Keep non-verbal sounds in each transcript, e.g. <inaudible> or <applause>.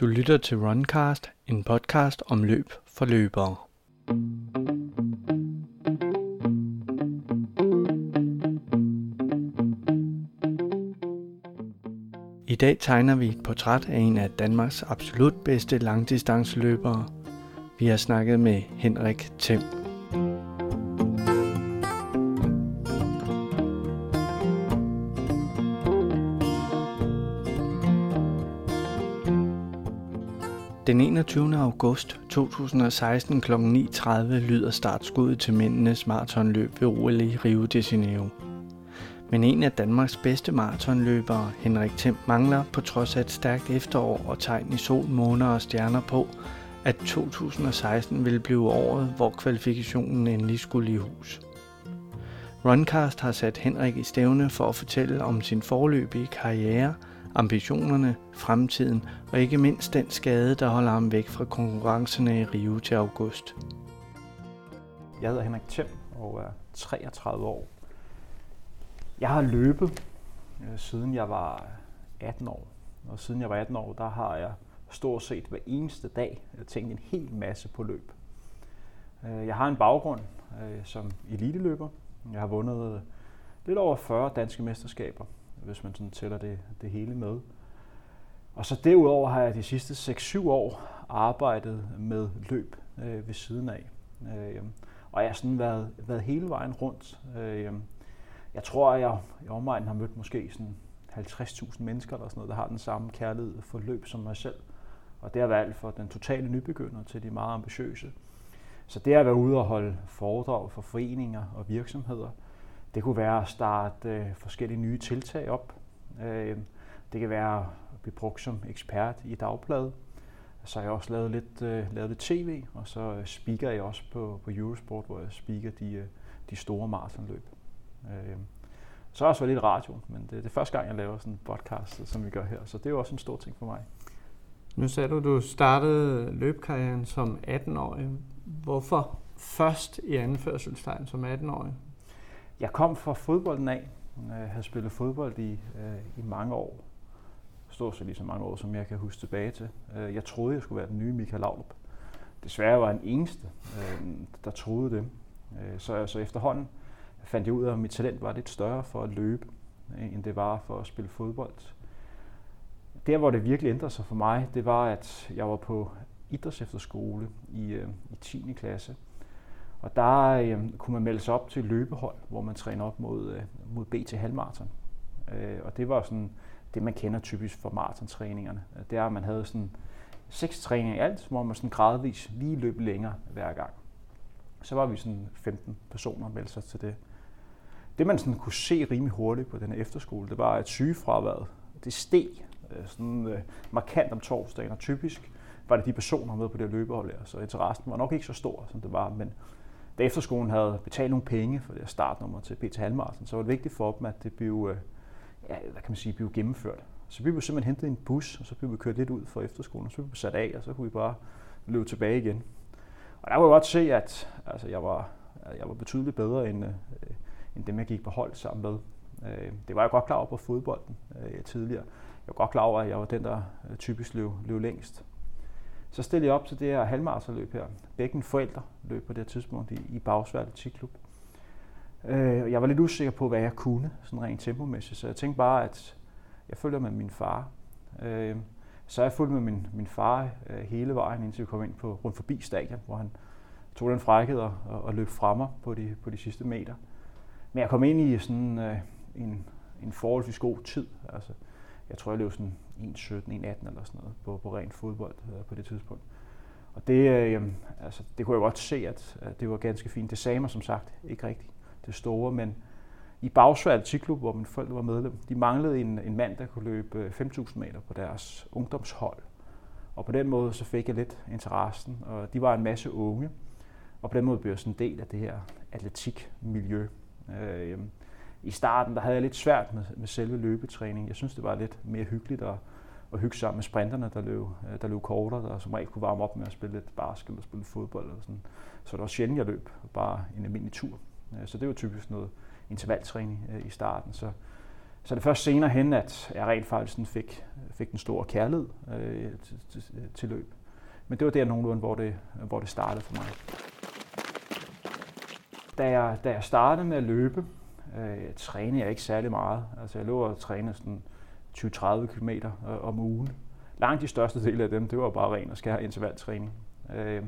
Du lytter til Runcast, en podcast om løb for løbere. I dag tegner vi et portræt af en af Danmarks absolut bedste langdistanceløbere. Vi har snakket med Henrik Thiem. Den 21. august 2016 kl. 9.30 lyder startskuddet til mændenes maratonløb ved OL i Rio de Janeiro. Men en af Danmarks bedste maratonløbere, Henrik Thiem, mangler på trods af et stærkt efterår og tegn i sol, måner og stjerner på, at 2016 ville blive året, hvor kvalifikationen endelig skulle i hus. Runcast har sat Henrik i stævne for at fortælle om sin forløbige karriere – ambitionerne, fremtiden og ikke mindst den skade, der holder ham væk fra konkurrencerne i Rio til august. Jeg hedder Henrik Thiem og er 33 år. Jeg har løbet øh, siden jeg var 18 år. Og siden jeg var 18 år, der har jeg stort set hver eneste dag øh, tænkt en hel masse på løb. Øh, jeg har en baggrund som eliteløber. Jeg har vundet lidt over 40 danske mesterskaber hvis man sådan tæller det, det hele med. Og så derudover har jeg de sidste 6-7 år arbejdet med løb øh, ved siden af. Øh, og jeg har sådan været, været hele vejen rundt. Øh, jeg tror, at jeg i omegnen har mødt måske sådan 50.000 mennesker eller sådan noget, der har den samme kærlighed for løb som mig selv. Og det har været alt fra den totale nybegynder til de meget ambitiøse. Så det at være ude og holde foredrag for foreninger og virksomheder – det kunne være at starte øh, forskellige nye tiltag op. Øh, det kan være at blive brugt som ekspert i dagbladet. Så har jeg også lavet lidt, øh, lavet lidt tv, og så øh, speaker jeg også på, på Eurosport, hvor jeg speaker de, øh, de store maratonløb. Øh, så har jeg også været lidt radio, men det, det er første gang, jeg laver sådan en podcast, som vi gør her, så det er jo også en stor ting for mig. Nu sagde du, at du startede løbkarrieren som 18-årig. Hvorfor først i anførselstegn som 18-årig? Jeg kom fra fodbolden af. Jeg havde spillet fodbold i, øh, i mange år. Stort set lige så mange år, som jeg kan huske tilbage til. Øh, jeg troede, jeg skulle være den nye Michael Laudrup. Desværre var jeg den eneste, øh, der troede det. Øh, så, så efterhånden fandt jeg ud af, at mit talent var lidt større for at løbe, øh, end det var for at spille fodbold. Der, hvor det virkelig ændrede sig for mig, det var, at jeg var på idrætsefterskole i, i 10. klasse. Og der øh, kunne man melde sig op til løbehold, hvor man træner op mod, øh, mod BT halvmarathon. Øh, og det var sådan det, man kender typisk for maratontræningerne. Det er, at man havde sådan seks træninger i alt, hvor man sådan gradvis lige løb længere hver gang. Så var vi sådan 15 personer meldte sig til det. Det man sådan kunne se rimelig hurtigt på den her efterskole, det var, at sygefraværet det steg øh, sådan øh, markant om torsdagen, og typisk var det de personer med på det løbehold her, så interessen var nok ikke så stor, som det var, men da efterskolen havde betalt nogle penge for det startnummer til PT Halmarsen, så var det vigtigt for dem, at det blev, øh, ja, hvad kan man sige, blev gennemført. Så vi blev simpelthen hentet i en bus, og så blev vi kørt lidt ud fra efterskolen, og så blev vi sat af, og så kunne vi bare løbe tilbage igen. Og der kunne jeg godt se, at altså, jeg, var, jeg var betydeligt bedre end, øh, end dem, jeg gik på hold sammen med. Øh, det var jeg godt klar over på fodbolden øh, tidligere. Jeg var godt klar over, at jeg var den, der øh, typisk løb, løb længst. Så stillede jeg op til det her halvmarathonløb her. Begge forældre løb på det tidspunkt i, i Bagsværd Atletikklub. Øh, jeg var lidt usikker på, hvad jeg kunne, sådan rent tempomæssigt, så jeg tænkte bare, at jeg følger med min far. Øh, så jeg fulgte med min, min far øh, hele vejen, indtil vi kom ind på rundt forbi stadion, hvor han tog den frækhed og, og, og løb fremme på de, på de sidste meter. Men jeg kom ind i sådan øh, en, en forholdsvis god tid. Altså, jeg tror, jeg løb sådan 1.17, 1.18 eller sådan noget på, på ren fodbold øh, på det tidspunkt. Og det, øh, altså, det kunne jeg godt se, at, at det var ganske fint. Det sagde mig som sagt ikke rigtigt det store, men i Bagsvær Atletikklub, hvor mine forældre var medlem, de manglede en, en mand, der kunne løbe øh, 5.000 meter på deres ungdomshold. Og på den måde så fik jeg lidt interessen, og de var en masse unge, og på den måde blev jeg sådan en del af det her atletikmiljø. Øh, i starten der havde jeg lidt svært med, med selve løbetræning. Jeg synes, det var lidt mere hyggeligt at, at hygge sammen med sprinterne, der løb, øh, der løb kortere, der som regel kunne varme op med at spille lidt basket eller spille fodbold. Eller sådan. Så det var sjældent, jeg løb bare en almindelig tur. Øh, så det var typisk noget intervaltræning øh, i starten. Så, så det først senere hen, at jeg rent faktisk fik, fik den store kærlighed øh, til, til, til løb. Men det var der nogenlunde, hvor det, hvor det startede for mig. Da jeg, da jeg startede med at løbe, øh, træne jeg ikke særlig meget. Altså jeg lå og trænede sådan 20-30 km øh, om ugen. Langt de største del af dem, det var bare ren og skær intervaltræning. Øh,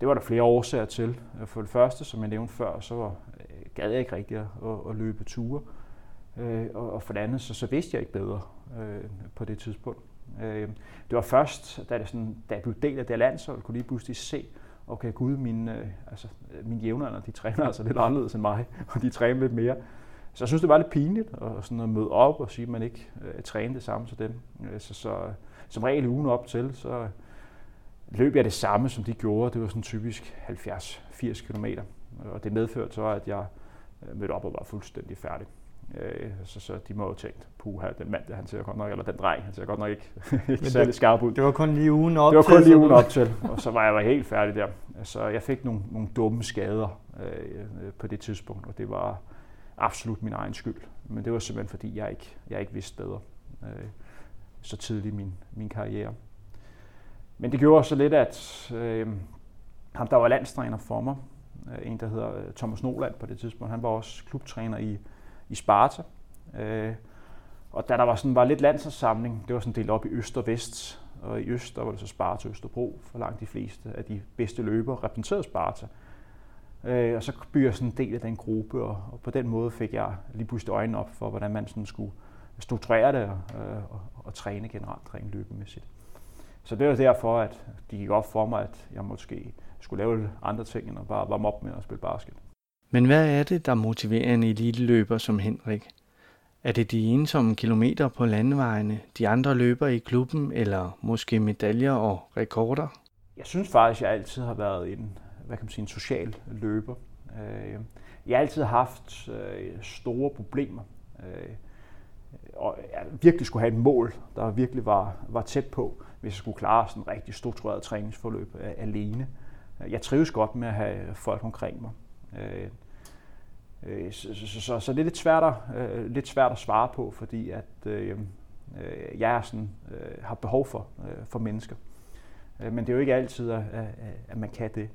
det var der flere årsager til. Øh, for det første, som jeg nævnte før, så var, øh, gad jeg ikke rigtig at, at løbe ture. Øh, og for det andet, så, så vidste jeg ikke bedre øh, på det tidspunkt. Øh, det var først, da, det sådan, da jeg blev del af det landshold, kunne lige pludselig se, okay, gud, mine, øh, altså, mine jævnaldrende, de træner altså lidt anderledes end mig, <laughs> og de træner lidt mere. Så jeg synes, det var lidt pinligt at, sådan at møde op og sige, at man ikke øh, træner det samme som dem. Øh, så, så som regel ugen op til, så løb jeg det samme, som de gjorde. Det var sådan typisk 70-80 km. Og det medførte så, at jeg øh, mødte op og var fuldstændig færdig. Øh, så, så de må jo tænkt, puha, den mand, han ser godt nok, eller den dreng, han ser godt nok ikke, ikke særlig skarp ud. Det var kun lige ugen op til? Det var kun lige ugen op til, og så var jeg var helt færdig der. Så jeg fik nogle, nogle dumme skader øh, på det tidspunkt, og det var absolut min egen skyld. Men det var simpelthen fordi, jeg ikke, jeg ikke vidste bedre øh, så tidligt i min, min karriere. Men det gjorde så lidt, at øh, ham, der var landstræner for mig, øh, en der hedder øh, Thomas Noland på det tidspunkt, han var også klubtræner i, i Sparta. Øh, og da der var, sådan, var lidt landssamling, det var sådan delt op i øst og vest, og i øst der var det så Sparta Østerbro, for langt de fleste af de bedste løbere repræsenterede Sparta. Øh, og så blev jeg sådan en del af den gruppe, og, og på den måde fik jeg lige pludselig øjnene op for, hvordan man sådan skulle strukturere det og, øh, og, og træne generelt, træne løbemæssigt. Så det var derfor, at de gik op for mig, at jeg måske skulle lave andre ting, end at bare varme op med at spille basket. Men hvad er det, der motiverer en eliteløber som Henrik? Er det de ensomme kilometer på landevejene, de andre løber i klubben, eller måske medaljer og rekorder? Jeg synes faktisk, at jeg altid har været en, hvad kan man sige, en social løber. Øh, jeg har altid haft øh, store problemer, øh, og jeg virkelig skulle have et mål, der virkelig var, var tæt på, hvis jeg skulle klare sådan en rigtig struktureret træningsforløb alene. Jeg trives godt med at have folk omkring mig. Øh, så, så, så, så det er lidt svært, at, øh, lidt svært at svare på, fordi at øh, øh, jeg er sådan, øh, har behov for, øh, for mennesker. Men det er jo ikke altid, at, at man kan det.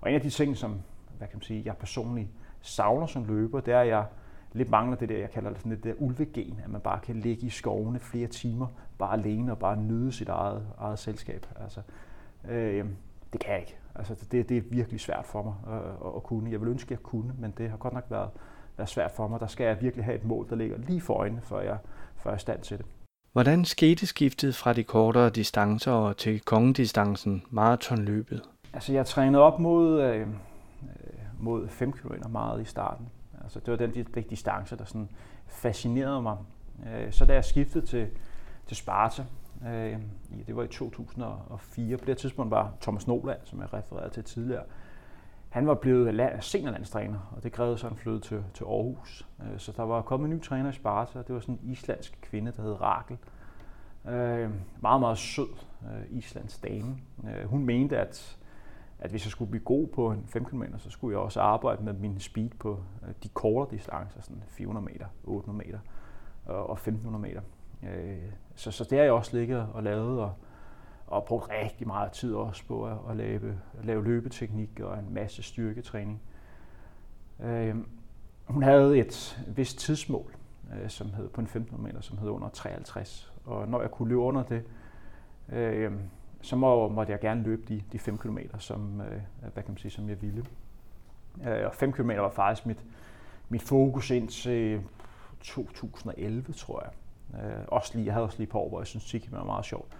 Og en af de ting, som hvad kan man sige, jeg personligt savner som løber, det er, at jeg lidt mangler det der, jeg kalder det sådan der ulvegen, at man bare kan ligge i skovene flere timer, bare alene og bare nyde sit eget, eget selskab. Altså, øh, det kan jeg ikke. Altså, det, det er virkelig svært for mig at, at kunne. Jeg vil ønske, at jeg kunne, men det har godt nok været, været svært for mig. Der skal jeg virkelig have et mål, der ligger lige for øjnene, før jeg, før jeg er stand til det. Hvordan skete skiftet fra de kortere distancer til kongedistancen, maratonløbet? Altså, jeg trænede op mod, øh, mod 5 km meget i starten. Altså, det var den, de, de distance, der sådan fascinerede mig. Øh, så da jeg skiftede til, til Sparta, øh, det var i 2004, på det tidspunkt var Thomas Noland, som jeg refererede til tidligere, han var blevet land, seniorlandstræner, og det krævede så en flytte til, til Aarhus. Øh, så der var kommet en ny træner i Sparta, og det var sådan en islandsk kvinde, der hed Rakel. Øh, meget, meget sød øh, islands dame. Øh, hun mente, at at hvis jeg skulle blive god på en 5 km, så skulle jeg også arbejde med min speed på øh, de kortere distancer, sådan 400 meter, 800 meter og 1500 meter. Øh, så, så det har jeg også ligget og lavet og, og brugt rigtig meget tid også på at, at lave, at lave løbeteknik og en masse styrketræning. Øh, hun havde et vist tidsmål, øh, som hed på en 1500 meter, som hed under 53. Og når jeg kunne løbe under det, øh, så må, måtte jeg gerne løbe de, de 5 km, som, øh, hvad kan man sige, som jeg ville. Øh, og 5 km var faktisk mit, mit fokus indtil 2011, tror jeg. Øh, også lige, jeg havde også lige på år, hvor jeg synes, 10 var meget sjovt.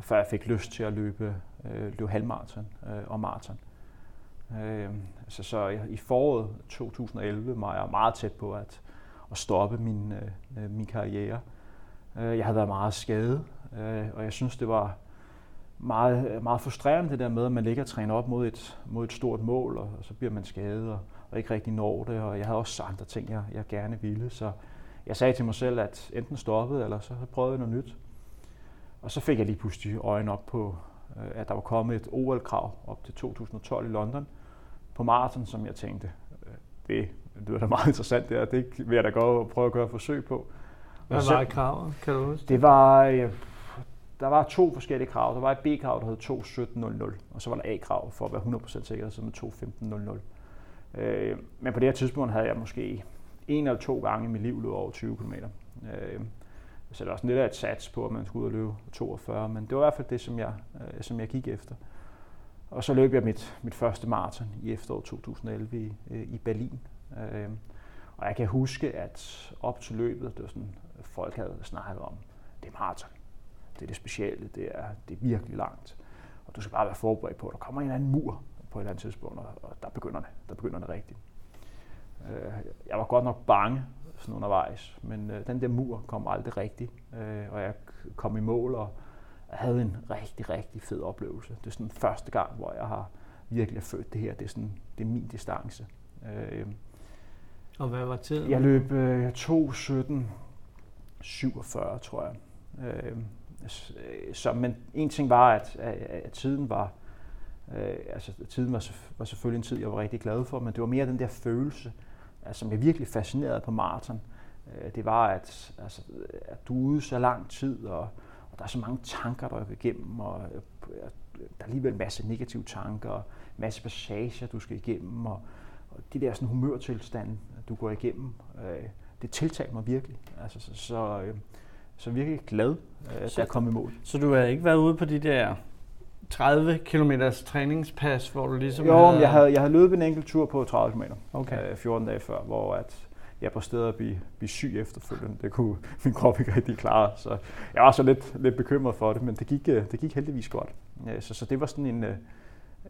Før jeg fik lyst til at løbe, øh, løbe halvmarathon øh, og maraton. Øh, så, så i foråret 2011 var jeg meget tæt på at, at stoppe min, øh, øh min karriere. Øh, jeg havde været meget skadet, øh, og jeg synes, det var meget, meget frustrerende det der med, at man ligger og træner op mod et, mod et stort mål, og, og så bliver man skadet og, og ikke rigtig når det. Og jeg havde også andre ting, jeg, jeg gerne ville. Så jeg sagde til mig selv, at enten stoppede, eller så prøvede jeg noget nyt. Og så fik jeg lige pludselig øjnene op på, øh, at der var kommet et OL-krav op til 2012 i London på maraton, som jeg tænkte, øh, det det er da meget <laughs> interessant, det, er. det vil jeg da gå og prøve at gøre forsøg på. Hvad var kravet, kan du huske? Det var, øh, der var to forskellige krav. Der var et B-krav, der hed 2.17.00, og så var der A-krav for at være 100% sikker, så med 2.15.00. Øh, men på det her tidspunkt havde jeg måske en eller to gange i mit liv løb over 20 km. Øh, så det var sådan lidt af et sats på, at man skulle ud og løbe 42, men det var i hvert fald det, som jeg, øh, som jeg gik efter. Og så løb jeg mit, mit første maraton i efteråret 2011 i, øh, i Berlin. Øh, og jeg kan huske, at op til løbet, det var sådan, folk havde snakket om, det er maraton. Det er det specielle, det er, det er virkelig langt. Og du skal bare være forberedt på, at der kommer en eller anden mur på et eller andet tidspunkt, og der begynder det. Der begynder det rigtigt. Øh, jeg var godt nok bange sådan undervejs, men øh, den der mur kom aldrig rigtigt, øh, og jeg kom i mål, og havde en rigtig, rigtig fed oplevelse. Det er sådan første gang, hvor jeg har virkelig følt det her. Det er, sådan, det er min distance. Øh, og hvad var tiden? Jeg løb øh, 2.17.47, tror jeg. Øh, så, men en ting var, at, at, at tiden var, øh, altså tiden var, var selvfølgelig en tid, jeg var rigtig glad for, men det var mere den der følelse, altså, som jeg virkelig fascinerede på maraton. Øh, det var, at, altså, at du er ude så lang tid, og, og der er så mange tanker, der er igennem, og øh, der er alligevel en masse negative tanker, og en masse passager, du skal igennem, og, og de der sådan humørtilstande, du går igennem, øh, det tiltalte mig virkelig. Altså, så, så, øh, så virkelig glad, øh, da jeg kom i mål. Så du har ikke været ude på de der 30 km træningspas, hvor du ligesom Jo, havde... jeg havde, jeg havde løbet en enkelt tur på 30 km, okay. øh, 14 dage før, hvor at jeg på stedet at blive, blive syg efterfølgende. Det kunne <laughs> min krop ikke rigtig klare, så jeg var så lidt, lidt bekymret for det, men det gik, øh, det gik heldigvis godt. Så, så det var sådan en, øh,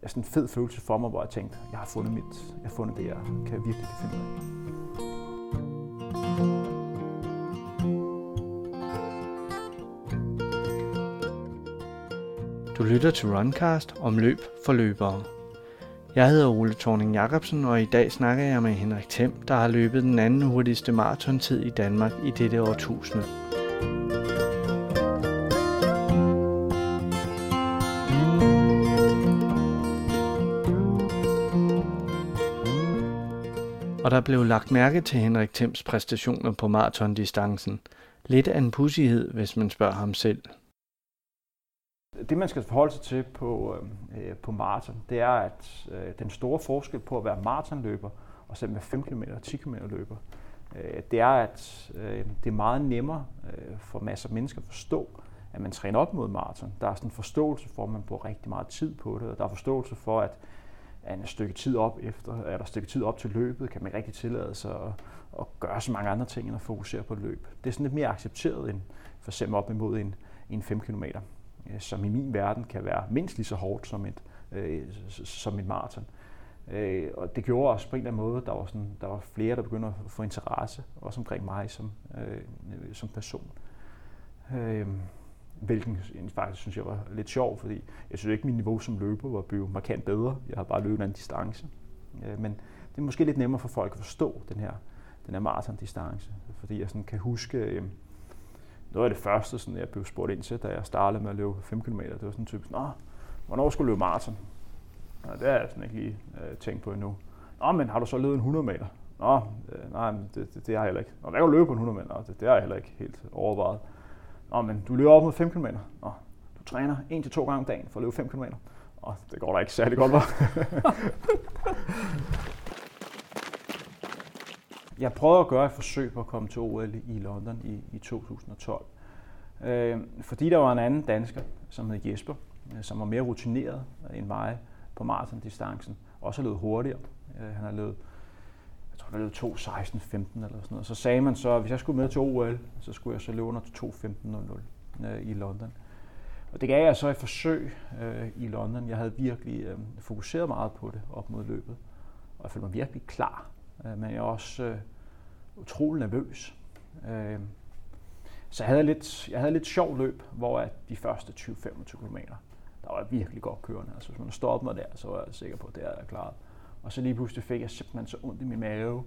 sådan en fed følelse for mig, hvor jeg tænkte, jeg har fundet, mit, jeg har fundet det, jeg kan virkelig finde ud af. Lytter til Runcast om løb for løbere. Jeg hedder Ole Thorning Jacobsen, og i dag snakker jeg med Henrik Thiem, der har løbet den anden hurtigste maratontid i Danmark i dette årtusinde. Og der blev lagt mærke til Henrik Thiems præstationer på maratondistancen. Lidt af en pussighed, hvis man spørger ham selv det man skal forholde sig til på, øhm, øh, på maraton, det er, at øh, den store forskel på at være maratonløber og selv med 5 km og 10 km løber, øh, det er, at øh, det er meget nemmere øh, for masser af mennesker at forstå, at man træner op mod maraton. Der er sådan en forståelse for, at man bruger rigtig meget tid på det, og der er forståelse for, at en stykke tid op efter, eller et stykke tid op til løbet, kan man rigtig tillade sig at, at gøre så mange andre ting, end at fokusere på løb. Det er sådan lidt mere accepteret end for eksempel op imod en, en 5 km. Øh, som i min verden kan være mindst lige så hårdt som et, øh, som et maraton. Øh, og det gjorde også på en eller anden måde, der var, sådan, der var flere, der begyndte at få interesse, også omkring mig som, øh, som person. Øh, hvilken faktisk synes jeg var lidt sjov, fordi jeg synes ikke, at mit niveau som løber var blevet markant bedre. Jeg har bare løbet en anden distance. Øh, men det er måske lidt nemmere for folk at forstå den her, den her maraton-distance, fordi jeg sådan kan huske, øh, noget af det første, sådan, jeg blev spurgt ind til, da jeg startede med at løbe 5 km, det var sådan typisk, Nå, hvornår skulle du løbe maraton? Nå, det har jeg sådan ikke lige øh, tænkt på endnu. Nå, men har du så løbet en 100 meter? Nå, øh, nej, det, det, det, har jeg heller ikke. Nå, hvad kan du løbe på en 100 meter? Nå, det, det har jeg heller ikke helt overvejet. Nå, men du løber op mod 5 km. Nå, du træner en til to gange om dagen for at løbe 5 km. Nå, det går da ikke særlig godt, var. <laughs> Jeg prøvede at gøre et forsøg på at komme til OL i London i, i 2012. Øh, fordi der var en anden dansker, som hed Jesper, øh, som var mere rutineret end mig på maratondistancen, også har løbet hurtigere. Øh, han har løbet, jeg tror, han har løbet 2.16.15 eller sådan noget. Så sagde man så, at hvis jeg skulle med til OL, så skulle jeg så løbe under 2.15.00 øh, i London. Og det gav jeg så et forsøg øh, i London. Jeg havde virkelig øh, fokuseret meget på det op mod løbet, og jeg følte mig virkelig klar Øh, men jeg er også øh, utrolig nervøs. Øh, så jeg havde, lidt, jeg havde lidt sjov løb, hvor at de første 20-25 km, der var jeg virkelig godt kørende. Altså hvis man stoppede mig der, så var jeg sikker på, at det er jeg klaret. Og så lige pludselig fik jeg simpelthen så ondt i min mave,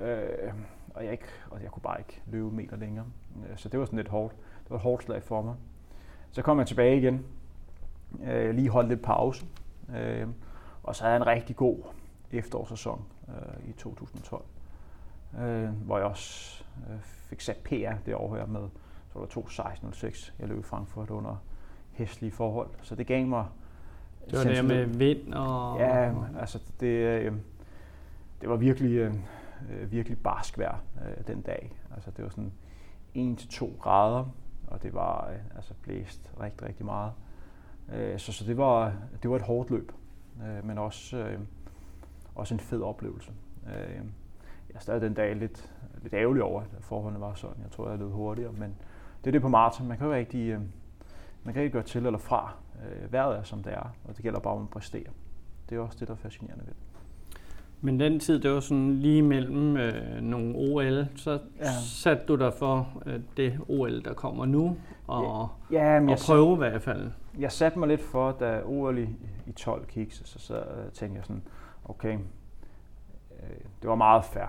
øh, og, jeg ikke, og jeg kunne bare ikke løbe meter længere. Øh, så det var sådan lidt hårdt. Det var et hårdt slag for mig. Så kom jeg tilbage igen, øh, lige holdt lidt pause, øh, og så havde jeg en rigtig god efterårssæson øh, i 2012. øh, hvor jeg også øh, fik sat PR det år her med, så var der 2.16.06. Jeg løb i Frankfurt under hæslige forhold, så det gav mig... Det var det med vind og... Ja, altså det, øh, det var virkelig, øh, virkelig barsk vejr øh, den dag. Altså det var sådan 1-2 grader, og det var øh, altså blæst rigtig, rigtig meget. Øh, så så det, var, det var et hårdt løb, øh, men også, øh, også en fed oplevelse. Øh, jeg er stadig den dag lidt, lidt ærgerlig over, at forholdene var sådan. Jeg tror, jeg løb hurtigere, men det er det på maraton. Man kan jo rigtig, øh, man kan ikke gøre til eller fra. Øh, vejret er, som det er, og det gælder bare om at præstere. Det er også det, der er fascinerende ved det. Men den tid, det var sådan lige mellem øh, nogle OL, så ja. satte du dig for øh, det OL, der kommer nu, og, ja, ja, men og prøve i hvert fald. Jeg satte mig lidt for, da OL i, i 12 kiks, så, så, så tænkte jeg sådan, okay, øh, det var meget fair,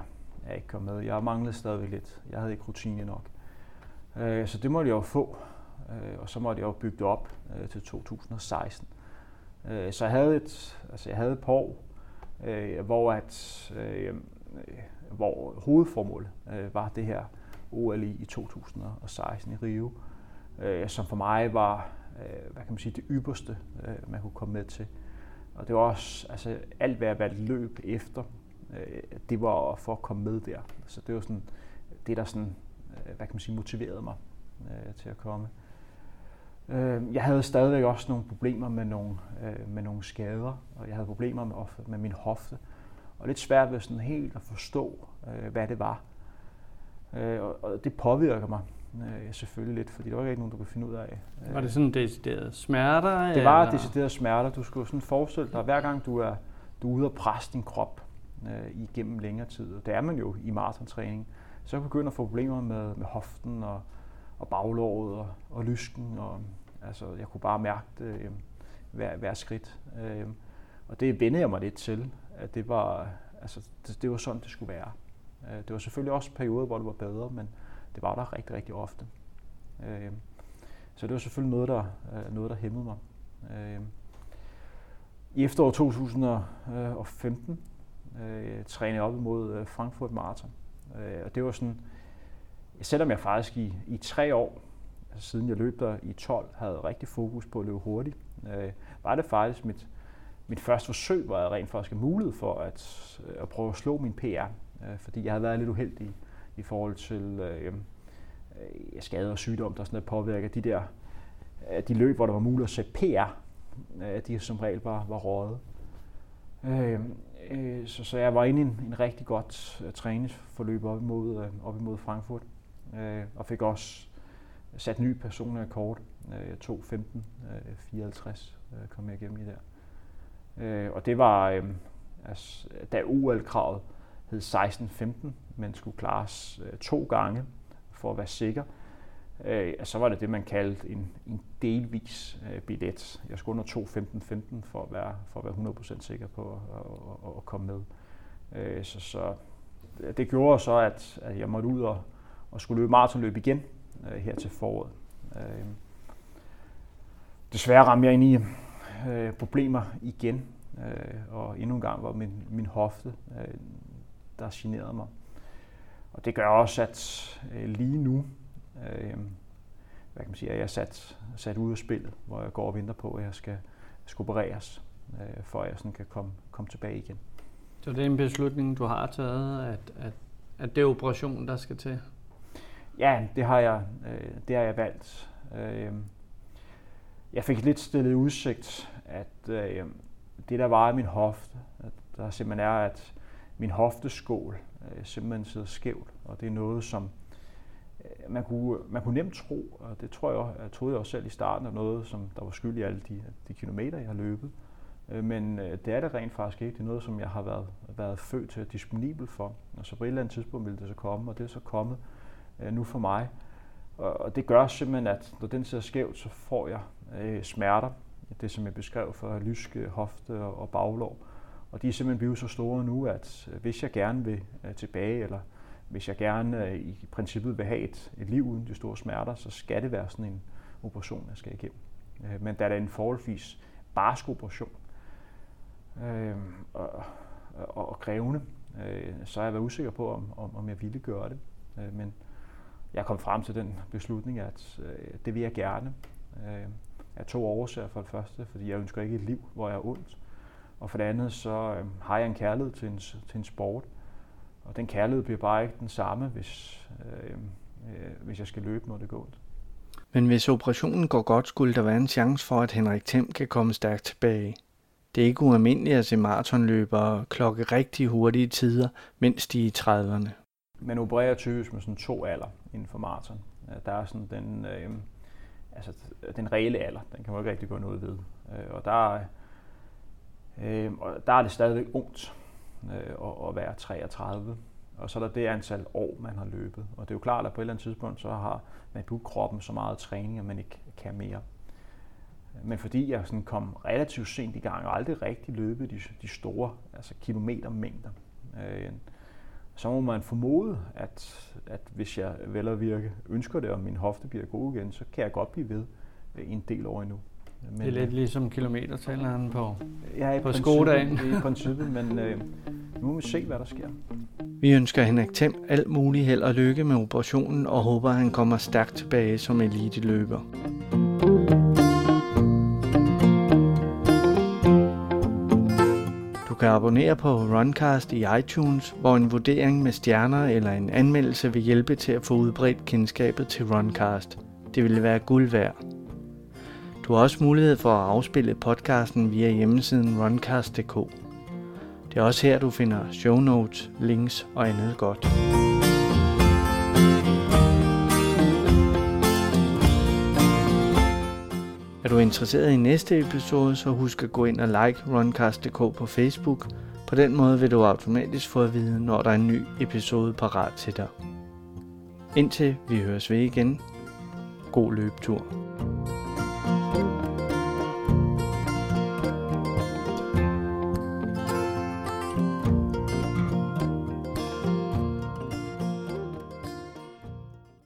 jeg ikke kom med. Jeg manglede stadigvæk lidt. Jeg havde ikke rutine nok. Øh, så det måtte jeg jo få, øh, og så måtte jeg jo bygge det op til 2016. Så jeg havde et, altså jeg havde et par år, hvor, at, hvor hovedformålet var det her OL i 2016 i Rio, som for mig var hvad kan man sige, det ypperste, man kunne komme med til. Og det var også altså, alt, hvad jeg valgte løb efter, øh, det var for at komme med der. Så det var sådan, det, der sådan, øh, hvad kan man sige, motiverede mig øh, til at komme. Øh, jeg havde stadigvæk også nogle problemer med nogle, øh, med nogle skader, og jeg havde problemer med, med min hofte. Og lidt svært ved sådan helt at forstå, øh, hvad det var. Øh, og, og det påvirker mig øh, selvfølgelig lidt, fordi der var ikke nogen, du kunne finde ud af. Var det sådan deciderede smerter? Det var eller? deciderede smerter. Du skulle sådan forestille dig, hver gang du er, du er ude og presse din krop øh, igennem længere tid, og det er man jo i maratontræning, så kan du begynde at få problemer med, med hoften og, og baglåret og, og lysken. Og, altså, jeg kunne bare mærke det øh, hver, hver skridt. Øh, og det vendte jeg mig lidt til, at det var, altså, det, det var sådan, det skulle være. Øh, det var selvfølgelig også perioder, hvor det var bedre, men det var der rigtig, rigtig ofte. Øh, så det var selvfølgelig noget, der, øh, noget, der hæmmede mig. Øh, I efteråret 2015 øh, trænede jeg op imod øh, Frankfurt Marathon. Øh, og det var sådan, selvom jeg faktisk i, i tre år, altså siden jeg løb der i 12, havde rigtig fokus på at løbe hurtigt, øh, var det faktisk mit, mit første forsøg, hvor jeg rent faktisk havde mulighed for at, øh, at prøve at slå min PR, øh, fordi jeg havde været lidt uheldig i forhold til øh, øh, skade og sygdom, der sådan påvirker de der øh, de løb, hvor der var muligt at sætte PR, øh, de som regel var, var røget. Øh, øh, så, så jeg var inde i en, en rigtig godt uh, træningsforløb op imod, uh, op imod Frankfurt, øh, og fik også sat ny personlig kort. Øh, 2.15, øh, 54 øh, kom jeg igennem i der. Øh, og det var, øh, altså, da OL-kravet hed 16.15, men skulle klares øh, to gange for at være sikker, øh, så var det det, man kaldte en, en delvis øh, billet. Jeg skulle under 2.15.15 for at være, for at være 100% sikker på at, at, at komme med. Øh, så, så øh, det gjorde så, at, at jeg måtte ud og, og skulle løbe maratonløb igen øh, her til foråret. Øh, desværre ramte jeg ind i øh, problemer igen, øh, og endnu en gang var min, min hofte øh, der generede mig. Og det gør også, at øh, lige nu, øh, hvad kan man sige, at jeg er sat, sat ud af spillet, hvor jeg går og venter på, at jeg skal, skal opereres, øh, for at jeg sådan kan komme, komme tilbage igen. Så det er en beslutning, du har taget, at, at, at det er operationen, der skal til? Ja, det har jeg, øh, det har jeg valgt. Øh, jeg fik lidt stillet udsigt, at øh, det der var i min hofte, at der simpelthen er, at min hofteskål øh, simpelthen sidder skævt, og det er noget, som øh, man, kunne, man kunne nemt tro, og det tror jeg, jeg troede jeg også selv i starten, er noget, som der var skyld i alle de, de kilometer, jeg har løbet. Øh, men øh, det er det rent faktisk ikke. Det er noget, som jeg har været, været født til disponibel for. Og så på et eller andet tidspunkt ville det så komme, og det er så kommet øh, nu for mig. Og, og det gør simpelthen, at når den sidder skævt, så får jeg øh, smerter. Det, som jeg beskrev for lyske hofte og, og baglår. Og de er simpelthen blevet så store nu, at øh, hvis jeg gerne vil øh, tilbage, eller hvis jeg gerne øh, i princippet vil have et, et liv uden de store smerter, så skal det være sådan en operation, jeg skal igennem. Men da det er en forholdsvis barsk operation, øh, og, og, og krævende, øh, så har jeg været usikker på, om, om, om jeg ville gøre det. Øh, men jeg kom frem til den beslutning, at øh, det vil jeg gerne. Øh, af to årsager. For det første, fordi jeg ønsker ikke et liv, hvor jeg er ondt. Og for det andet, så øh, har jeg en kærlighed til en, til en sport. Og den kærlighed bliver bare ikke den samme, hvis, øh, øh, hvis jeg skal løbe, når det går ondt. Men hvis operationen går godt, skulle der være en chance for, at Henrik Thiem kan komme stærkt tilbage. Det er ikke ualmindeligt at se maratonløbere klokke rigtig hurtige tider, mens de er i 30'erne. Man opererer typisk med sådan to alder inden for maraton. Der er sådan den, øh, altså den reelle alder, den kan man ikke rigtig gå noget ved. Øh, og der, øh, og der er det stadigvæk ungt øh, at, at være 33. Og så er der det antal år, man har løbet. Og det er jo klart, at på et eller andet tidspunkt, så har man bygget kroppen så meget træning, at man ikke kan mere. Men fordi jeg sådan kom relativt sent i gang, og aldrig rigtig løbet de, de store altså kilometermængder, øh, så må man formode, at, at hvis jeg vel at virke ønsker det, og min hofte bliver god igen, så kan jeg godt blive ved øh, en del år endnu. Men, det er lidt ligesom kilometertaleren på, ja, på skodagen. i princippet, men øh, nu må vi se, hvad der sker. Vi ønsker Henrik Thiem alt muligt held og lykke med operationen, og håber, at han kommer stærkt tilbage som elite-løber. Du kan abonnere på Runcast i iTunes, hvor en vurdering med stjerner eller en anmeldelse vil hjælpe til at få udbredt kendskabet til Runcast. Det ville være guld værd. Du har også mulighed for at afspille podcasten via hjemmesiden runcast.dk. Det er også her, du finder show notes, links og andet godt. Er du interesseret i næste episode, så husk at gå ind og like Runcast.dk på Facebook. På den måde vil du automatisk få at vide, når der er en ny episode parat til dig. Indtil vi høres ved igen. God løbetur.